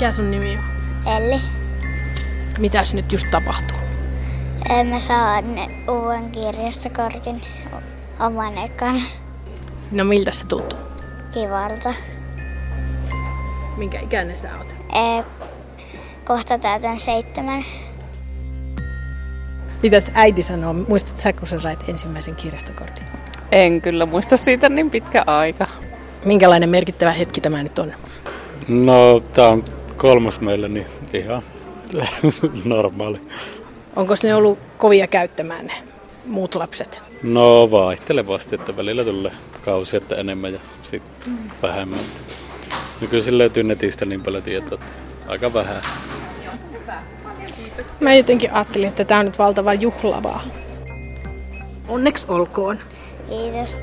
Mikä sun nimi on? Elli. Mitäs nyt just tapahtuu? Mä saan uuden kirjastokortin oman ekan No miltä se tuntuu? kivalta. Minkä ikäinen sä oot? Ö, Kohta täytän seitsemän. Mitäs äiti sanoo? Muistatko sä, kun sä sait ensimmäisen kirjastokortin? En kyllä muista siitä niin pitkä aika. Minkälainen merkittävä hetki tämä nyt on? No, tämä on kolmas meille, niin ihan normaali. Onko ne ollut kovia käyttämään ne muut lapset? No vaihtelevasti, että välillä tulee kausi, että enemmän ja sitten vähemmän. Nykyisin löytyy netistä niin paljon tietoa, että aika vähän. Mä jotenkin ajattelin, että tämä on nyt valtavan juhlavaa. Onneksi olkoon. Kiitos.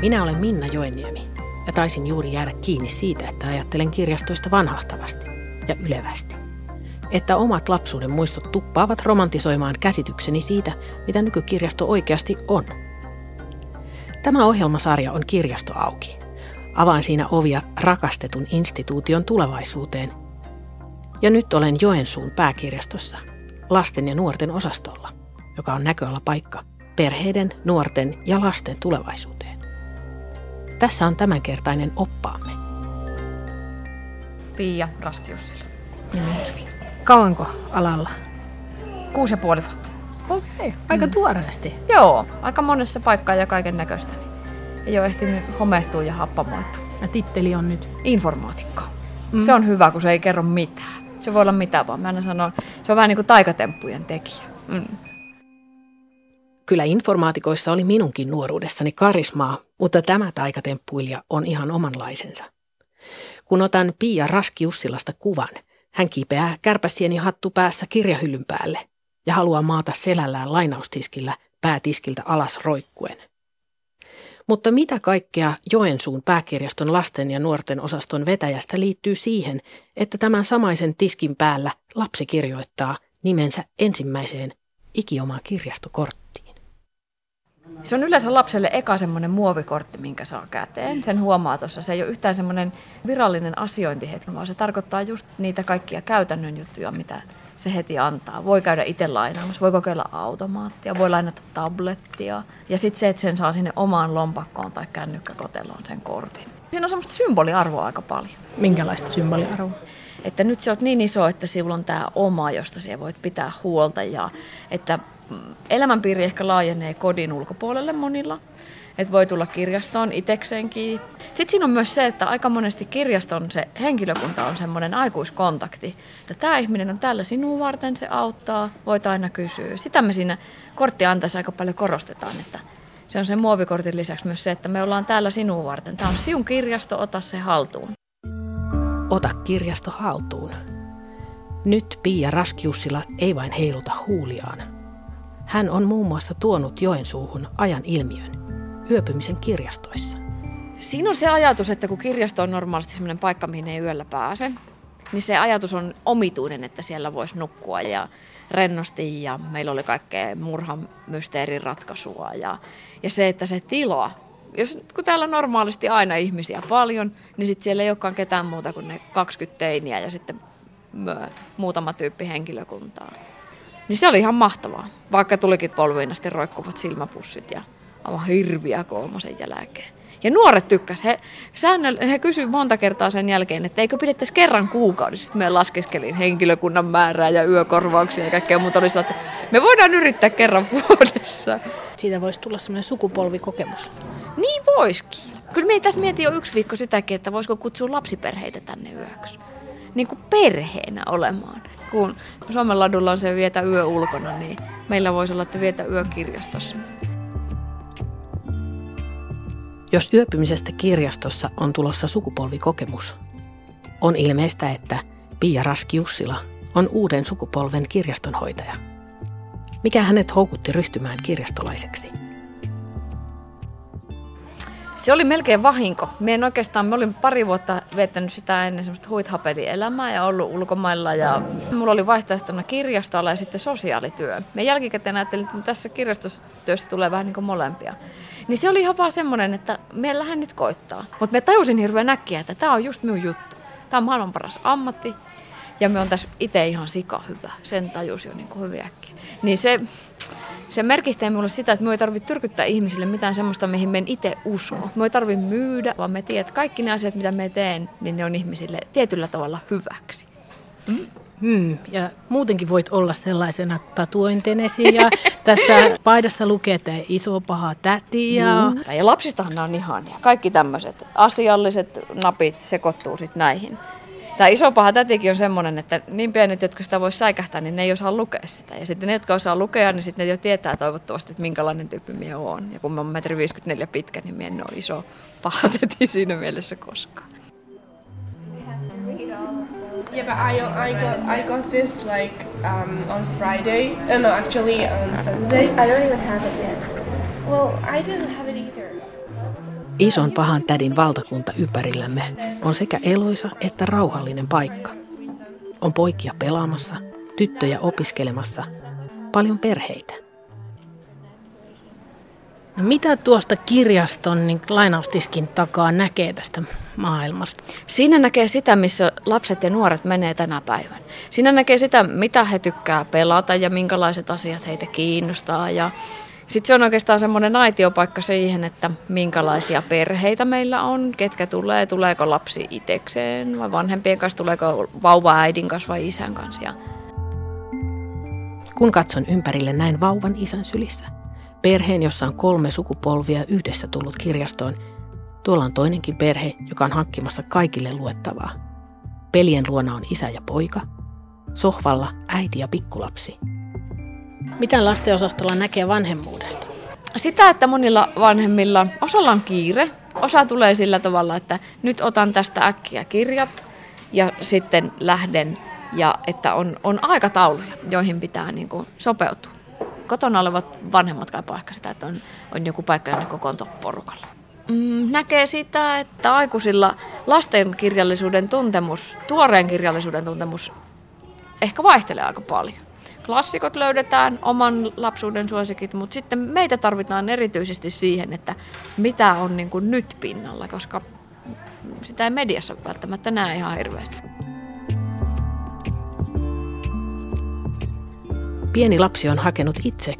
Minä olen Minna Joenniemi ja taisin juuri jäädä kiinni siitä, että ajattelen kirjastoista vanhahtavasti ja ylevästi. Että omat lapsuuden muistot tuppaavat romantisoimaan käsitykseni siitä, mitä nykykirjasto oikeasti on. Tämä ohjelmasarja on Kirjasto auki. Avaan siinä ovia rakastetun instituution tulevaisuuteen. Ja nyt olen Joensuun pääkirjastossa, lasten ja nuorten osastolla, joka on näköalapaikka perheiden, nuorten ja lasten tulevaisuuteen. Tässä on tämänkertainen oppaamme. Pia Raskiussila. Kauanko alalla? Kuusi ja puoli vuotta. Okei, aika mm. tuoreesti. Joo, aika monessa paikkaa ja kaiken näköistä. Ei ole ehtinyt homehtua ja happamoitua. Ja titteli on nyt? Informaatikko. Mm. Se on hyvä, kun se ei kerro mitään. Se voi olla mitä vaan. Mä aina sanon, se on vähän niin kuin taikatemppujen tekijä. Mm. Kyllä informaatikoissa oli minunkin nuoruudessani karismaa, mutta tämä taikatemppuilija on ihan omanlaisensa. Kun otan Pia Raskiussilasta kuvan, hän kipeää kärpäsieni hattu päässä kirjahyllyn päälle ja haluaa maata selällään lainaustiskillä päätiskiltä alas roikkuen. Mutta mitä kaikkea Joensuun pääkirjaston lasten ja nuorten osaston vetäjästä liittyy siihen, että tämän samaisen tiskin päällä lapsi kirjoittaa nimensä ensimmäiseen ikiomaan kirjastokorttiin? Se on yleensä lapselle eka semmoinen muovikortti, minkä saa käteen. Sen huomaa tuossa. Se ei ole yhtään semmoinen virallinen asiointihetki, vaan se tarkoittaa just niitä kaikkia käytännön juttuja, mitä se heti antaa. Voi käydä itse lainaamassa, voi kokeilla automaattia, voi lainata tablettia. Ja sitten se, että sen saa sinne omaan lompakkoon tai kännykkäkoteloon sen kortin. Siinä on semmoista symboliarvoa aika paljon. Minkälaista symboliarvoa? Että nyt se on niin iso, että sinulla on tämä oma, josta sinä voit pitää huolta. Ja että mm, elämänpiiri ehkä laajenee kodin ulkopuolelle monilla. Että voi tulla kirjastoon itekseenkin. Sitten siinä on myös se, että aika monesti kirjaston se henkilökunta on semmoinen aikuiskontakti. Että tämä ihminen on täällä sinua varten, se auttaa, voit aina kysyä. Sitä me siinä kortti antaisi aika paljon korostetaan, että se on sen muovikortin lisäksi myös se, että me ollaan täällä sinua varten. Tämä on sinun kirjasto, ota se haltuun. Ota kirjasto haltuun. Nyt Pia Raskiussila ei vain heiluta huuliaan. Hän on muun muassa tuonut Joensuuhun ajan ilmiön, yöpymisen kirjastoissa. Siinä on se ajatus, että kun kirjasto on normaalisti sellainen paikka, mihin ei yöllä pääse, niin se ajatus on omituinen, että siellä voisi nukkua ja rennosti ja meillä oli kaikkea murhan mysteerin ratkaisua ja, ja se, että se tila, jos, kun täällä on normaalisti aina ihmisiä paljon, niin sitten siellä ei olekaan ketään muuta kuin ne 20 teiniä ja sitten muutama tyyppi henkilökuntaa. Niin se oli ihan mahtavaa, vaikka tulikin polviin asti roikkuvat silmäpussit ja aivan hirviä kolmosen jälkeen. Ja nuoret tykkäs. He, säännöll, he kysyivät monta kertaa sen jälkeen, että eikö pidettäisi kerran kuukaudessa. Sitten me laskeskelin henkilökunnan määrää ja yökorvauksia ja kaikkea muuta. Oli että me voidaan yrittää kerran vuodessa. Siitä voisi tulla semmoinen sukupolvikokemus. Niin voiskin. Kyllä me tässä mietin jo yksi viikko sitäkin, että voisiko kutsua lapsiperheitä tänne yöksi. Niin kuin perheenä olemaan. Kun Suomen ladulla on se vietä yö ulkona, niin meillä voisi olla, että vietä yö kirjastossa. Jos yöpymisestä kirjastossa on tulossa sukupolvikokemus, on ilmeistä, että Pia Raskiussila on uuden sukupolven kirjastonhoitaja. Mikä hänet houkutti ryhtymään kirjastolaiseksi? Se oli melkein vahinko. Mä en oikeastaan, mä olin pari vuotta viettänyt sitä ennen semmoista huithapelielämää ja ollut ulkomailla ja mulla oli vaihtoehtona kirjastoala ja sitten sosiaalityö. Me jälkikäteen ajattelin, että tässä kirjastotyössä tulee vähän niin kuin molempia. Niin se oli ihan vaan semmoinen, että me lähden nyt koittaa. Mutta me tajusin hirveän äkkiä, että tämä on just minun juttu. Tämä on maailman paras ammatti. Ja me on tässä itse ihan sika hyvä. Sen tajus jo niin kuin hyvin äkkiä. Niin se, se merkitsee minulle sitä, että me ei tarvitse tyrkyttää ihmisille mitään semmoista, mihin me itse usko. Me ei tarvitse myydä, vaan me tiedät, että kaikki ne asiat, mitä me teen, niin ne on ihmisille tietyllä tavalla hyväksi. Mm. Hmm, ja muutenkin voit olla sellaisena tatuointenesi ja tässä paidassa lukee, että iso paha täti. Ja... Mm. ja lapsistahan on ihania. Kaikki tämmöiset asialliset napit sekoittuu sitten näihin. Tämä iso paha tätikin on semmoinen, että niin pienet, jotka sitä voisi säikähtää, niin ne ei osaa lukea sitä. Ja sitten ne, jotka osaa lukea, niin sitten ne jo tietää toivottavasti, että minkälainen tyyppi mie on. Ja kun mä oon metri 54 pitkä, niin mie en ole iso paha täti siinä mielessä koskaan. Yeah, but I, I got I got this like um, on Friday. Uh, no, actually on Sunday. I don't even have it yet. Well, I didn't have it either. Ison pahan tädin valtakunta ympärillämme on sekä eloisa että rauhallinen paikka. On poikia pelaamassa, tyttöjä opiskelemassa, paljon perheitä. No mitä tuosta kirjaston niin lainaustiskin takaa näkee tästä maailmasta? Siinä näkee sitä, missä lapset ja nuoret menee tänä päivänä. Siinä näkee sitä, mitä he tykkää pelata ja minkälaiset asiat heitä kiinnostaa. Ja sitten se on oikeastaan semmoinen aitiopaikka siihen, että minkälaisia perheitä meillä on, ketkä tulee, tuleeko lapsi itekseen vai vanhempien kanssa, tuleeko vauva äidin kanssa vai isän kanssa. Kun katson ympärille näin vauvan isän sylissä, perheen, jossa on kolme sukupolvia yhdessä tullut kirjastoon, tuolla on toinenkin perhe, joka on hankkimassa kaikille luettavaa. Pelien luona on isä ja poika, sohvalla äiti ja pikkulapsi. Mitä lastenosastolla näkee vanhemmuudesta? sitä, että monilla vanhemmilla, osalla on kiire, osa tulee sillä tavalla, että nyt otan tästä äkkiä kirjat ja sitten lähden ja että on, on aikatauluja, joihin pitää niin kuin sopeutua. Kotona olevat vanhemmat kaipaa ehkä sitä, että on, on joku paikka, jonne kokoontua porukalla. Mm, näkee sitä, että aikuisilla lasten kirjallisuuden tuntemus, tuoreen kirjallisuuden tuntemus ehkä vaihtelee aika paljon. Klassikot löydetään, oman lapsuuden suosikit, mutta sitten meitä tarvitaan erityisesti siihen, että mitä on niin kuin nyt pinnalla, koska sitä ei mediassa välttämättä näe ihan hirveästi. Pieni lapsi on hakenut itse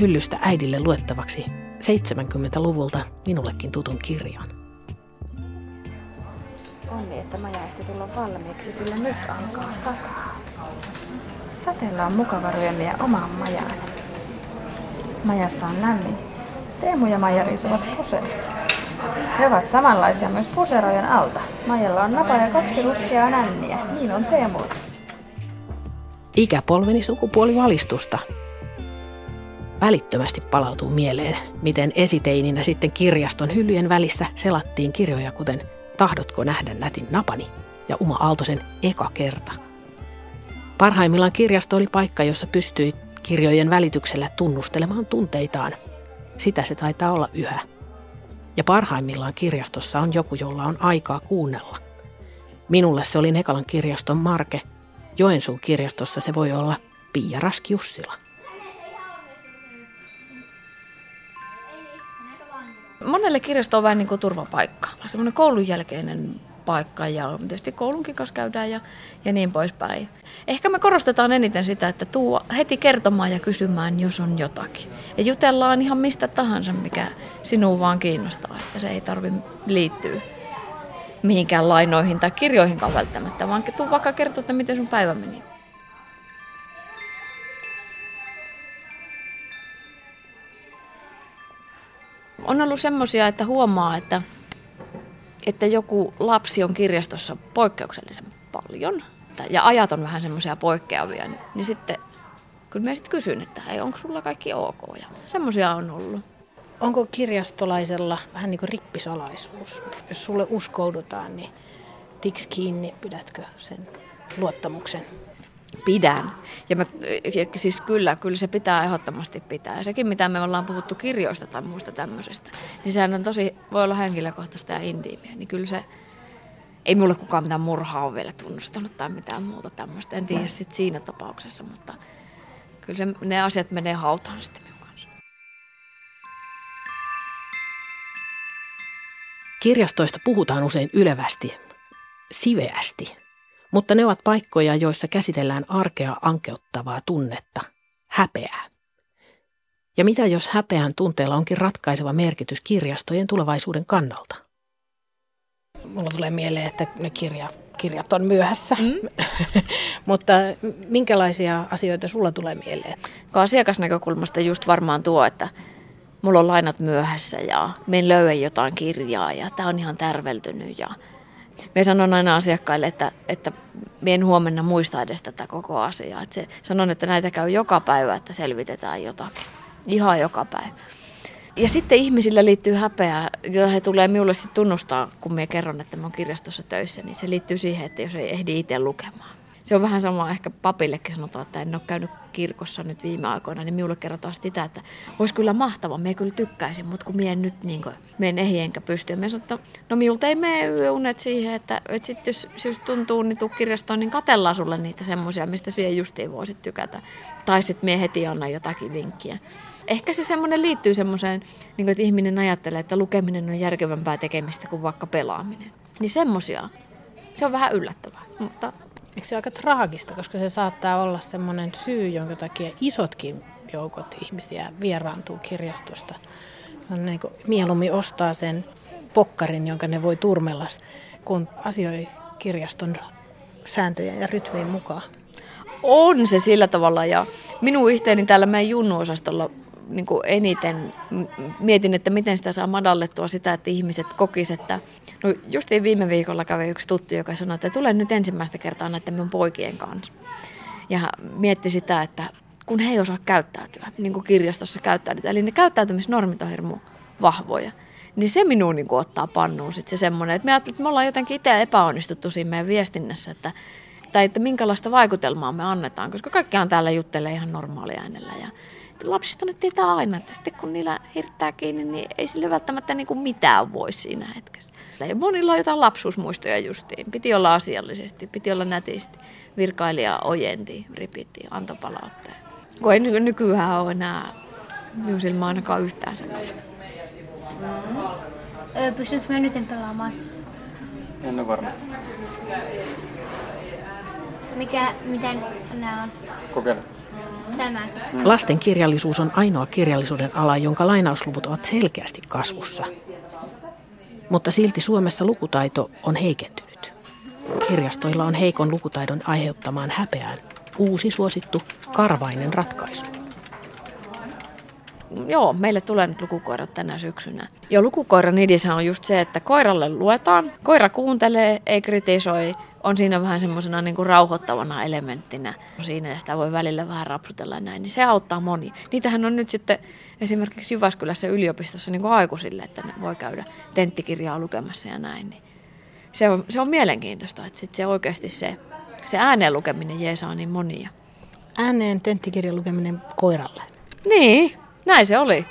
hyllystä äidille luettavaksi 70-luvulta minullekin tutun kirjan. Onni, että maja ehti tulla valmiiksi, sillä nyt alkaa sataa. Sateella on mukava ryömiä omaan majaan. Majassa on lämmin. Teemu ja Maija riisuvat puseroja. He ovat samanlaisia myös puserojen alta. Maijalla on napa ja kaksi ruskeaa nänniä. Niin on Teemu. Ikäpolveni sukupuolivalistusta. Välittömästi palautuu mieleen, miten esiteininä sitten kirjaston hyllyjen välissä selattiin kirjoja kuten Tahdotko nähdä nätin napani ja Uma Aaltosen Eka kerta. Parhaimmillaan kirjasto oli paikka, jossa pystyi kirjojen välityksellä tunnustelemaan tunteitaan. Sitä se taitaa olla yhä. Ja parhaimmillaan kirjastossa on joku, jolla on aikaa kuunnella. Minulle se oli Nekalan kirjaston Marke. Joensuun kirjastossa se voi olla Pia Raskiussila. Monelle kirjasto on vähän niin kuin turvapaikka. Semmoinen koulun jälkeinen paikka ja tietysti koulunkin kanssa käydään ja, ja niin poispäin. Ehkä me korostetaan eniten sitä, että tuu heti kertomaan ja kysymään, jos on jotakin. Ja jutellaan ihan mistä tahansa, mikä sinua vaan kiinnostaa, että se ei tarvi liittyä mihinkään lainoihin tai kirjoihinkaan välttämättä, vaan tuu vaikka kertoa, että miten sun päivä meni. On ollut semmoisia, että huomaa, että, että joku lapsi on kirjastossa poikkeuksellisen paljon ja ajat on vähän semmoisia poikkeavia, niin, niin sitten kyllä mä sitten kysyn, että hei, onko sulla kaikki ok? Ja semmoisia on ollut. Onko kirjastolaisella vähän niin kuin rippisalaisuus? Jos sulle uskoudutaan, niin tiks kiinni, pidätkö sen luottamuksen? Pidän. Ja mä, siis kyllä, kyllä se pitää ehdottomasti pitää. Ja sekin, mitä me ollaan puhuttu kirjoista tai muusta tämmöisestä, niin sehän on tosi, voi olla henkilökohtaista ja intiimiä. Niin kyllä se, ei mulle kukaan mitään murhaa ole vielä tunnustanut tai mitään muuta tämmöistä. En tiedä sitten siinä tapauksessa, mutta kyllä se, ne asiat menee hautaan sitten minun kanssa. Kirjastoista puhutaan usein ylevästi, siveästi, mutta ne ovat paikkoja, joissa käsitellään arkea ankeuttavaa tunnetta, häpeää. Ja mitä jos häpeän tunteella onkin ratkaiseva merkitys kirjastojen tulevaisuuden kannalta? Mulla tulee mieleen, että ne kirja, kirjat on myöhässä, mm. mutta minkälaisia asioita sulla tulee mieleen? Asiakasnäkökulmasta just varmaan tuo, että mulla on lainat myöhässä ja me en löydä jotain kirjaa ja tämä on ihan tärveltynyt ja me sanon aina asiakkaille, että, että en huomenna muista edes tätä koko asiaa. Että se, sanon, että näitä käy joka päivä, että selvitetään jotakin. Ihan joka päivä. Ja sitten ihmisillä liittyy häpeää, jota he tulee minulle sitten tunnustaa, kun me kerron, että mä oon kirjastossa töissä, niin se liittyy siihen, että jos ei ehdi itse lukemaan. Se on vähän sama, ehkä papillekin sanotaan, että en ole käynyt kirkossa nyt viime aikoina, niin minulle kerrotaan sitä, että olisi kyllä mahtava, me kyllä tykkäisin, mutta kun mie nyt niin kuin, meen ehdi enkä pysty. Ja me että no minulta ei mene yöunet siihen, että, että sit jos, jos tuntuu, niin tuu kirjastoon, niin katellaan sulle niitä semmoisia, mistä siihen justiin voisit tykätä. Tai sitten mie heti anna jotakin vinkkiä ehkä se semmoinen liittyy semmoiseen, niin että ihminen ajattelee, että lukeminen on järkevämpää tekemistä kuin vaikka pelaaminen. Niin semmoisia. Se on vähän yllättävää, mutta... Eikö se aika traagista, koska se saattaa olla semmoinen syy, jonka takia isotkin joukot ihmisiä vieraantuu kirjastosta. On niin kuin, mieluummin ostaa sen pokkarin, jonka ne voi turmella, kun asioi kirjaston sääntöjen ja rytmiin mukaan. On se sillä tavalla ja minun yhteeni täällä meidän junnuosastolla niin kuin eniten. Mietin, että miten sitä saa madallettua sitä, että ihmiset kokisivat, että no justiin viime viikolla kävi yksi tuttu, joka sanoi, että tulen nyt ensimmäistä kertaa näiden minun poikien kanssa. Ja mietti sitä, että kun he ei osaa käyttäytyä, niin kuin kirjastossa käyttäytyy, eli ne käyttäytymisnormit on hirmu vahvoja, niin se minuun niin ottaa pannuun sitten se semmoinen, että me ajattelin, että me ollaan jotenkin itse epäonnistuttu siinä meidän viestinnässä, että, tai että minkälaista vaikutelmaa me annetaan, koska kaikkiaan täällä juttelee ihan normaalia äänellä ja lapsista nyt tietää aina, että sitten kun niillä hirttää kiinni, niin ei sille välttämättä niin kuin mitään voi siinä hetkessä. Ja monilla on jotain lapsuusmuistoja justiin. Piti olla asiallisesti, piti olla nätisti. Virkailija ojenti, ripiti, antoi palautteen. Kun ei nykyään ole enää minun silmä ainakaan yhtään sellaista. Pystyykö me nyt pelaamaan? En ole varmasti. Mikä, miten nämä on? Kokeile. Tämä. Lasten kirjallisuus on ainoa kirjallisuuden ala, jonka lainausluvut ovat selkeästi kasvussa. Mutta silti Suomessa lukutaito on heikentynyt. Kirjastoilla on heikon lukutaidon aiheuttamaan häpeään uusi suosittu karvainen ratkaisu. Joo, meille tulee nyt lukukoirat tänä syksynä. Ja lukukoiran idisä on just se, että koiralle luetaan, koira kuuntelee, ei kritisoi, on siinä vähän semmoisena niin kuin rauhoittavana elementtinä siinä ja sitä voi välillä vähän rapsutella näin, niin se auttaa moni. Niitähän on nyt sitten esimerkiksi Jyväskylässä yliopistossa niin kuin aikuisille, että ne voi käydä tenttikirjaa lukemassa ja näin. Niin se, on, se on mielenkiintoista, että sitten se oikeasti se, se ääneen lukeminen jeesaa niin monia. Ääneen tenttikirjan lukeminen koiralle. Niin, näin se oli.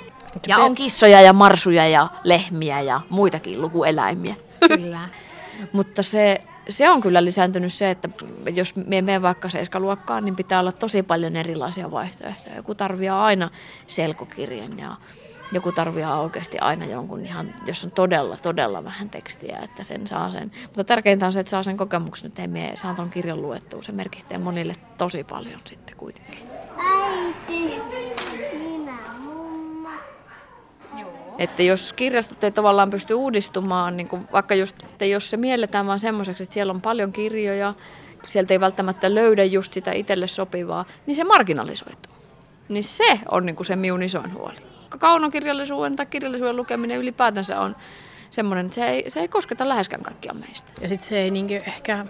Ja on kissoja ja marsuja ja lehmiä ja muitakin lukueläimiä. Kyllä. Mutta se, se on kyllä lisääntynyt se, että jos me menen vaikka seiskaluokkaan, niin pitää olla tosi paljon erilaisia vaihtoehtoja. Joku tarvitsee aina selkokirjan ja joku tarvitsee oikeasti aina jonkun ihan, jos on todella, todella vähän tekstiä, että sen saa sen. Mutta tärkeintä on se, että saa sen kokemuksen, että me saa ton kirjan luettua. Se merkitsee monille tosi paljon sitten kuitenkin. Äiti, minä mumma. Että jos kirjastot ei tavallaan pysty uudistumaan, niin kuin vaikka just, että jos se mielletään vaan semmoiseksi, että siellä on paljon kirjoja, sieltä ei välttämättä löydä just sitä itselle sopivaa, niin se marginalisoituu. Niin se on niin kuin se minun isoin huoli. Kaunokirjallisuuden tai kirjallisuuden lukeminen ylipäätänsä on semmoinen, että se ei, se ei kosketa läheskään kaikkia meistä. Ja sitten se ei niinku ehkä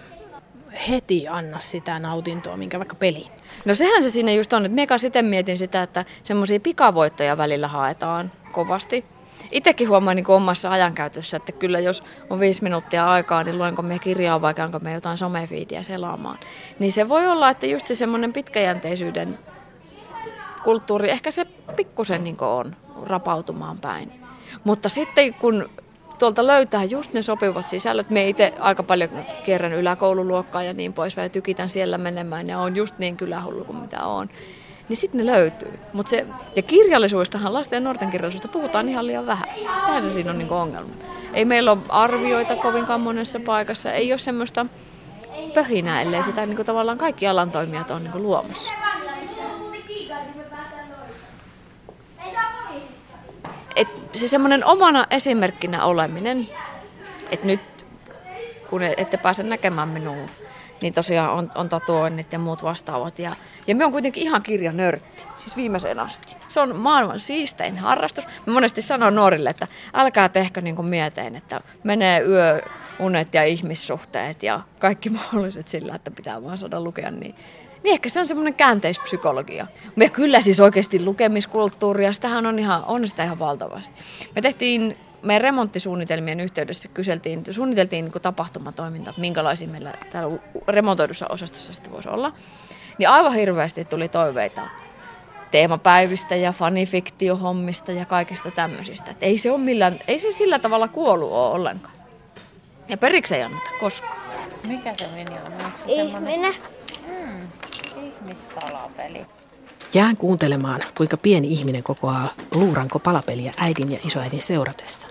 heti anna sitä nautintoa, minkä vaikka peli. No sehän se siinä just on, että minä sitten mietin sitä, että semmoisia pikavoittoja välillä haetaan kovasti. Itsekin huomaan niin omassa ajankäytössä, että kyllä jos on viisi minuuttia aikaa, niin luenko me kirjaa vai käynko me jotain somefiidiä selaamaan. Niin se voi olla, että just se semmoinen pitkäjänteisyyden kulttuuri, ehkä se pikkusen niin on rapautumaan päin. Mutta sitten kun tuolta löytää just ne sopivat sisällöt, me itse aika paljon kierrän yläkoululuokkaa ja niin pois, ja tykitän siellä menemään, ja on just niin kylähullu kuin mitä on niin sitten ne löytyy. Mut se, ja kirjallisuudestahan, lasten ja nuorten kirjallisuudesta puhutaan ihan liian vähän. Sehän se siinä on niinku ongelma. Ei meillä ole arvioita kovinkaan monessa paikassa. Ei ole semmoista pöhinää, ellei sitä niin kuin tavallaan kaikki alan toimijat on niin kuin luomassa. Et se semmoinen omana esimerkkinä oleminen, että nyt kun ette pääse näkemään minua, niin tosiaan on, on tatuoinnit ja muut vastaavat. Ja, ja me on kuitenkin ihan kirjanörtti, siis viimeiseen asti. Se on maailman siistein harrastus. Mä monesti sanon nuorille, että älkää tehkö niin kuin mieteen, että menee yö, unet ja ihmissuhteet ja kaikki mahdolliset sillä, että pitää vaan saada lukea, niin, niin ehkä se on semmoinen käänteispsykologia. Ja kyllä siis oikeasti lukemiskulttuuria, sitähän on, ihan, on sitä ihan valtavasti. Me tehtiin meidän remonttisuunnitelmien yhteydessä kyseltiin, suunniteltiin niin tapahtumatoiminta, että minkälaisia meillä täällä remontoidussa osastossa sitten voisi olla. Niin aivan hirveästi tuli toiveita teemapäivistä ja fanifiktiohommista ja kaikista tämmöisistä. Et ei, se ole millään, ei se sillä tavalla kuollut ole ollenkaan. Ja periksi ei anneta koskaan. Mikä se meni on? Onko se Ihminen. Mm, ihmispalapeli. Jään kuuntelemaan, kuinka pieni ihminen kokoaa luuranko palapeliä äidin ja isoäidin seuratessa.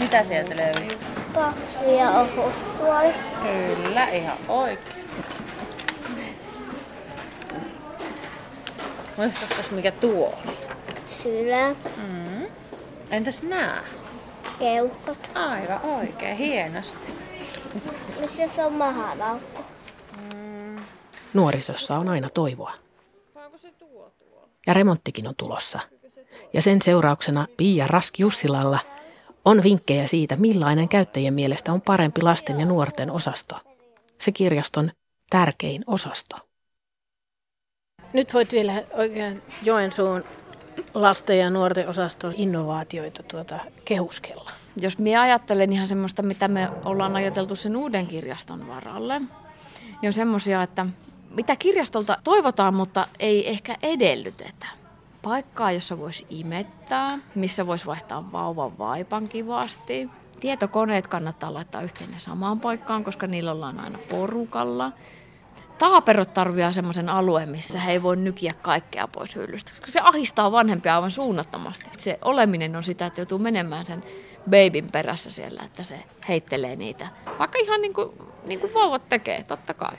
Mitä sieltä löytyy? Kaksi ja ohustuoli. Kyllä, ihan oikein. Muistatko mikä tuo oli? Sydän. Mm. Entäs nää? Keuhkot. Aika oikein, hienosti. Missä se on mahalaukku? Nuorisossa on aina toivoa. Ja remonttikin on tulossa. Ja sen seurauksena Pia Rask-Jussilalla on vinkkejä siitä, millainen käyttäjien mielestä on parempi lasten ja nuorten osasto. Se kirjaston tärkein osasto. Nyt voit vielä oikein Joensuun lasten ja nuorten osaston innovaatioita tuota kehuskella. Jos minä ajattelen ihan semmoista, mitä me ollaan ajateltu sen uuden kirjaston varalle, niin on semmoisia, että mitä kirjastolta toivotaan, mutta ei ehkä edellytetä. Paikkaa, jossa voisi imettää, missä voisi vaihtaa vauvan vaipan kivasti. Tietokoneet kannattaa laittaa yhteen samaan paikkaan, koska niillä ollaan aina porukalla. Taaperot tarvitsevat semmoisen alueen, missä he ei voi nykiä kaikkea pois hyllystä, koska se ahistaa vanhempia aivan suunnattomasti. Se oleminen on sitä, että joutuu menemään sen babyn perässä siellä, että se heittelee niitä. Vaikka ihan niin kuin, niin kuin vauvat tekee, totta kai.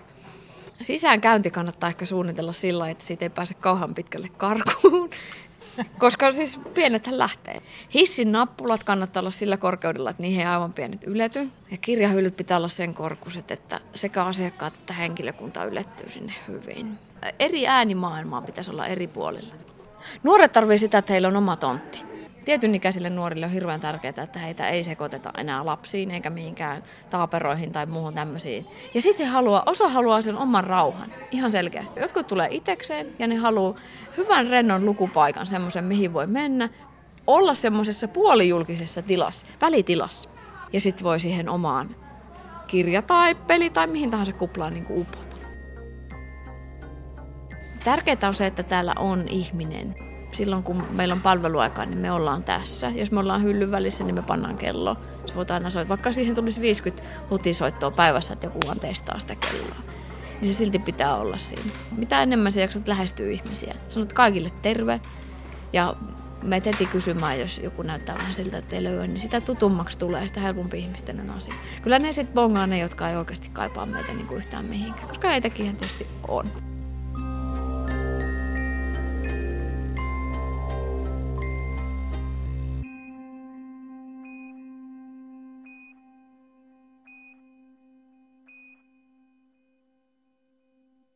Sisäänkäynti kannattaa ehkä suunnitella sillä että siitä ei pääse kauhan pitkälle karkuun. Koska siis pienethän lähtee. Hissin nappulat kannattaa olla sillä korkeudella, että niihin ei aivan pienet ylety. Ja kirjahyllyt pitää olla sen korkuiset, että sekä asiakkaat että henkilökunta ylettyy sinne hyvin. Eri äänimaailmaa pitäisi olla eri puolilla. Nuoret tarvitsevat sitä, että heillä on oma tontti. Tietyn ikäisille nuorille on hirveän tärkeää, että heitä ei sekoiteta enää lapsiin eikä mihinkään taaperoihin tai muuhun tämmöisiin. Ja sitten haluaa, osa haluaa sen oman rauhan, ihan selkeästi. Jotkut tulee itekseen ja ne haluaa hyvän rennon lukupaikan, semmoisen mihin voi mennä, olla semmoisessa puolijulkisessa tilassa, välitilassa. Ja sitten voi siihen omaan kirja tai peli tai mihin tahansa kuplaan niin upota. Tärkeää on se, että täällä on ihminen, silloin kun meillä on palveluaika, niin me ollaan tässä. Jos me ollaan hyllyn välissä, niin me pannaan kello. Se voit aina soittaa. Vaikka siihen tulisi 50 hutisoittoa päivässä, että joku vaan testaa sitä kelloa. Niin se silti pitää olla siinä. Mitä enemmän sä jaksat lähestyä ihmisiä. Sanot kaikille terve. Ja me heti kysymään, jos joku näyttää vähän siltä, että ei löyä, niin sitä tutummaksi tulee, sitä helpompi ihmisten on asia. Kyllä ne sitten bongaa ne, jotka ei oikeasti kaipaa meitä niin kuin yhtään mihinkään, koska heitäkin tietysti on.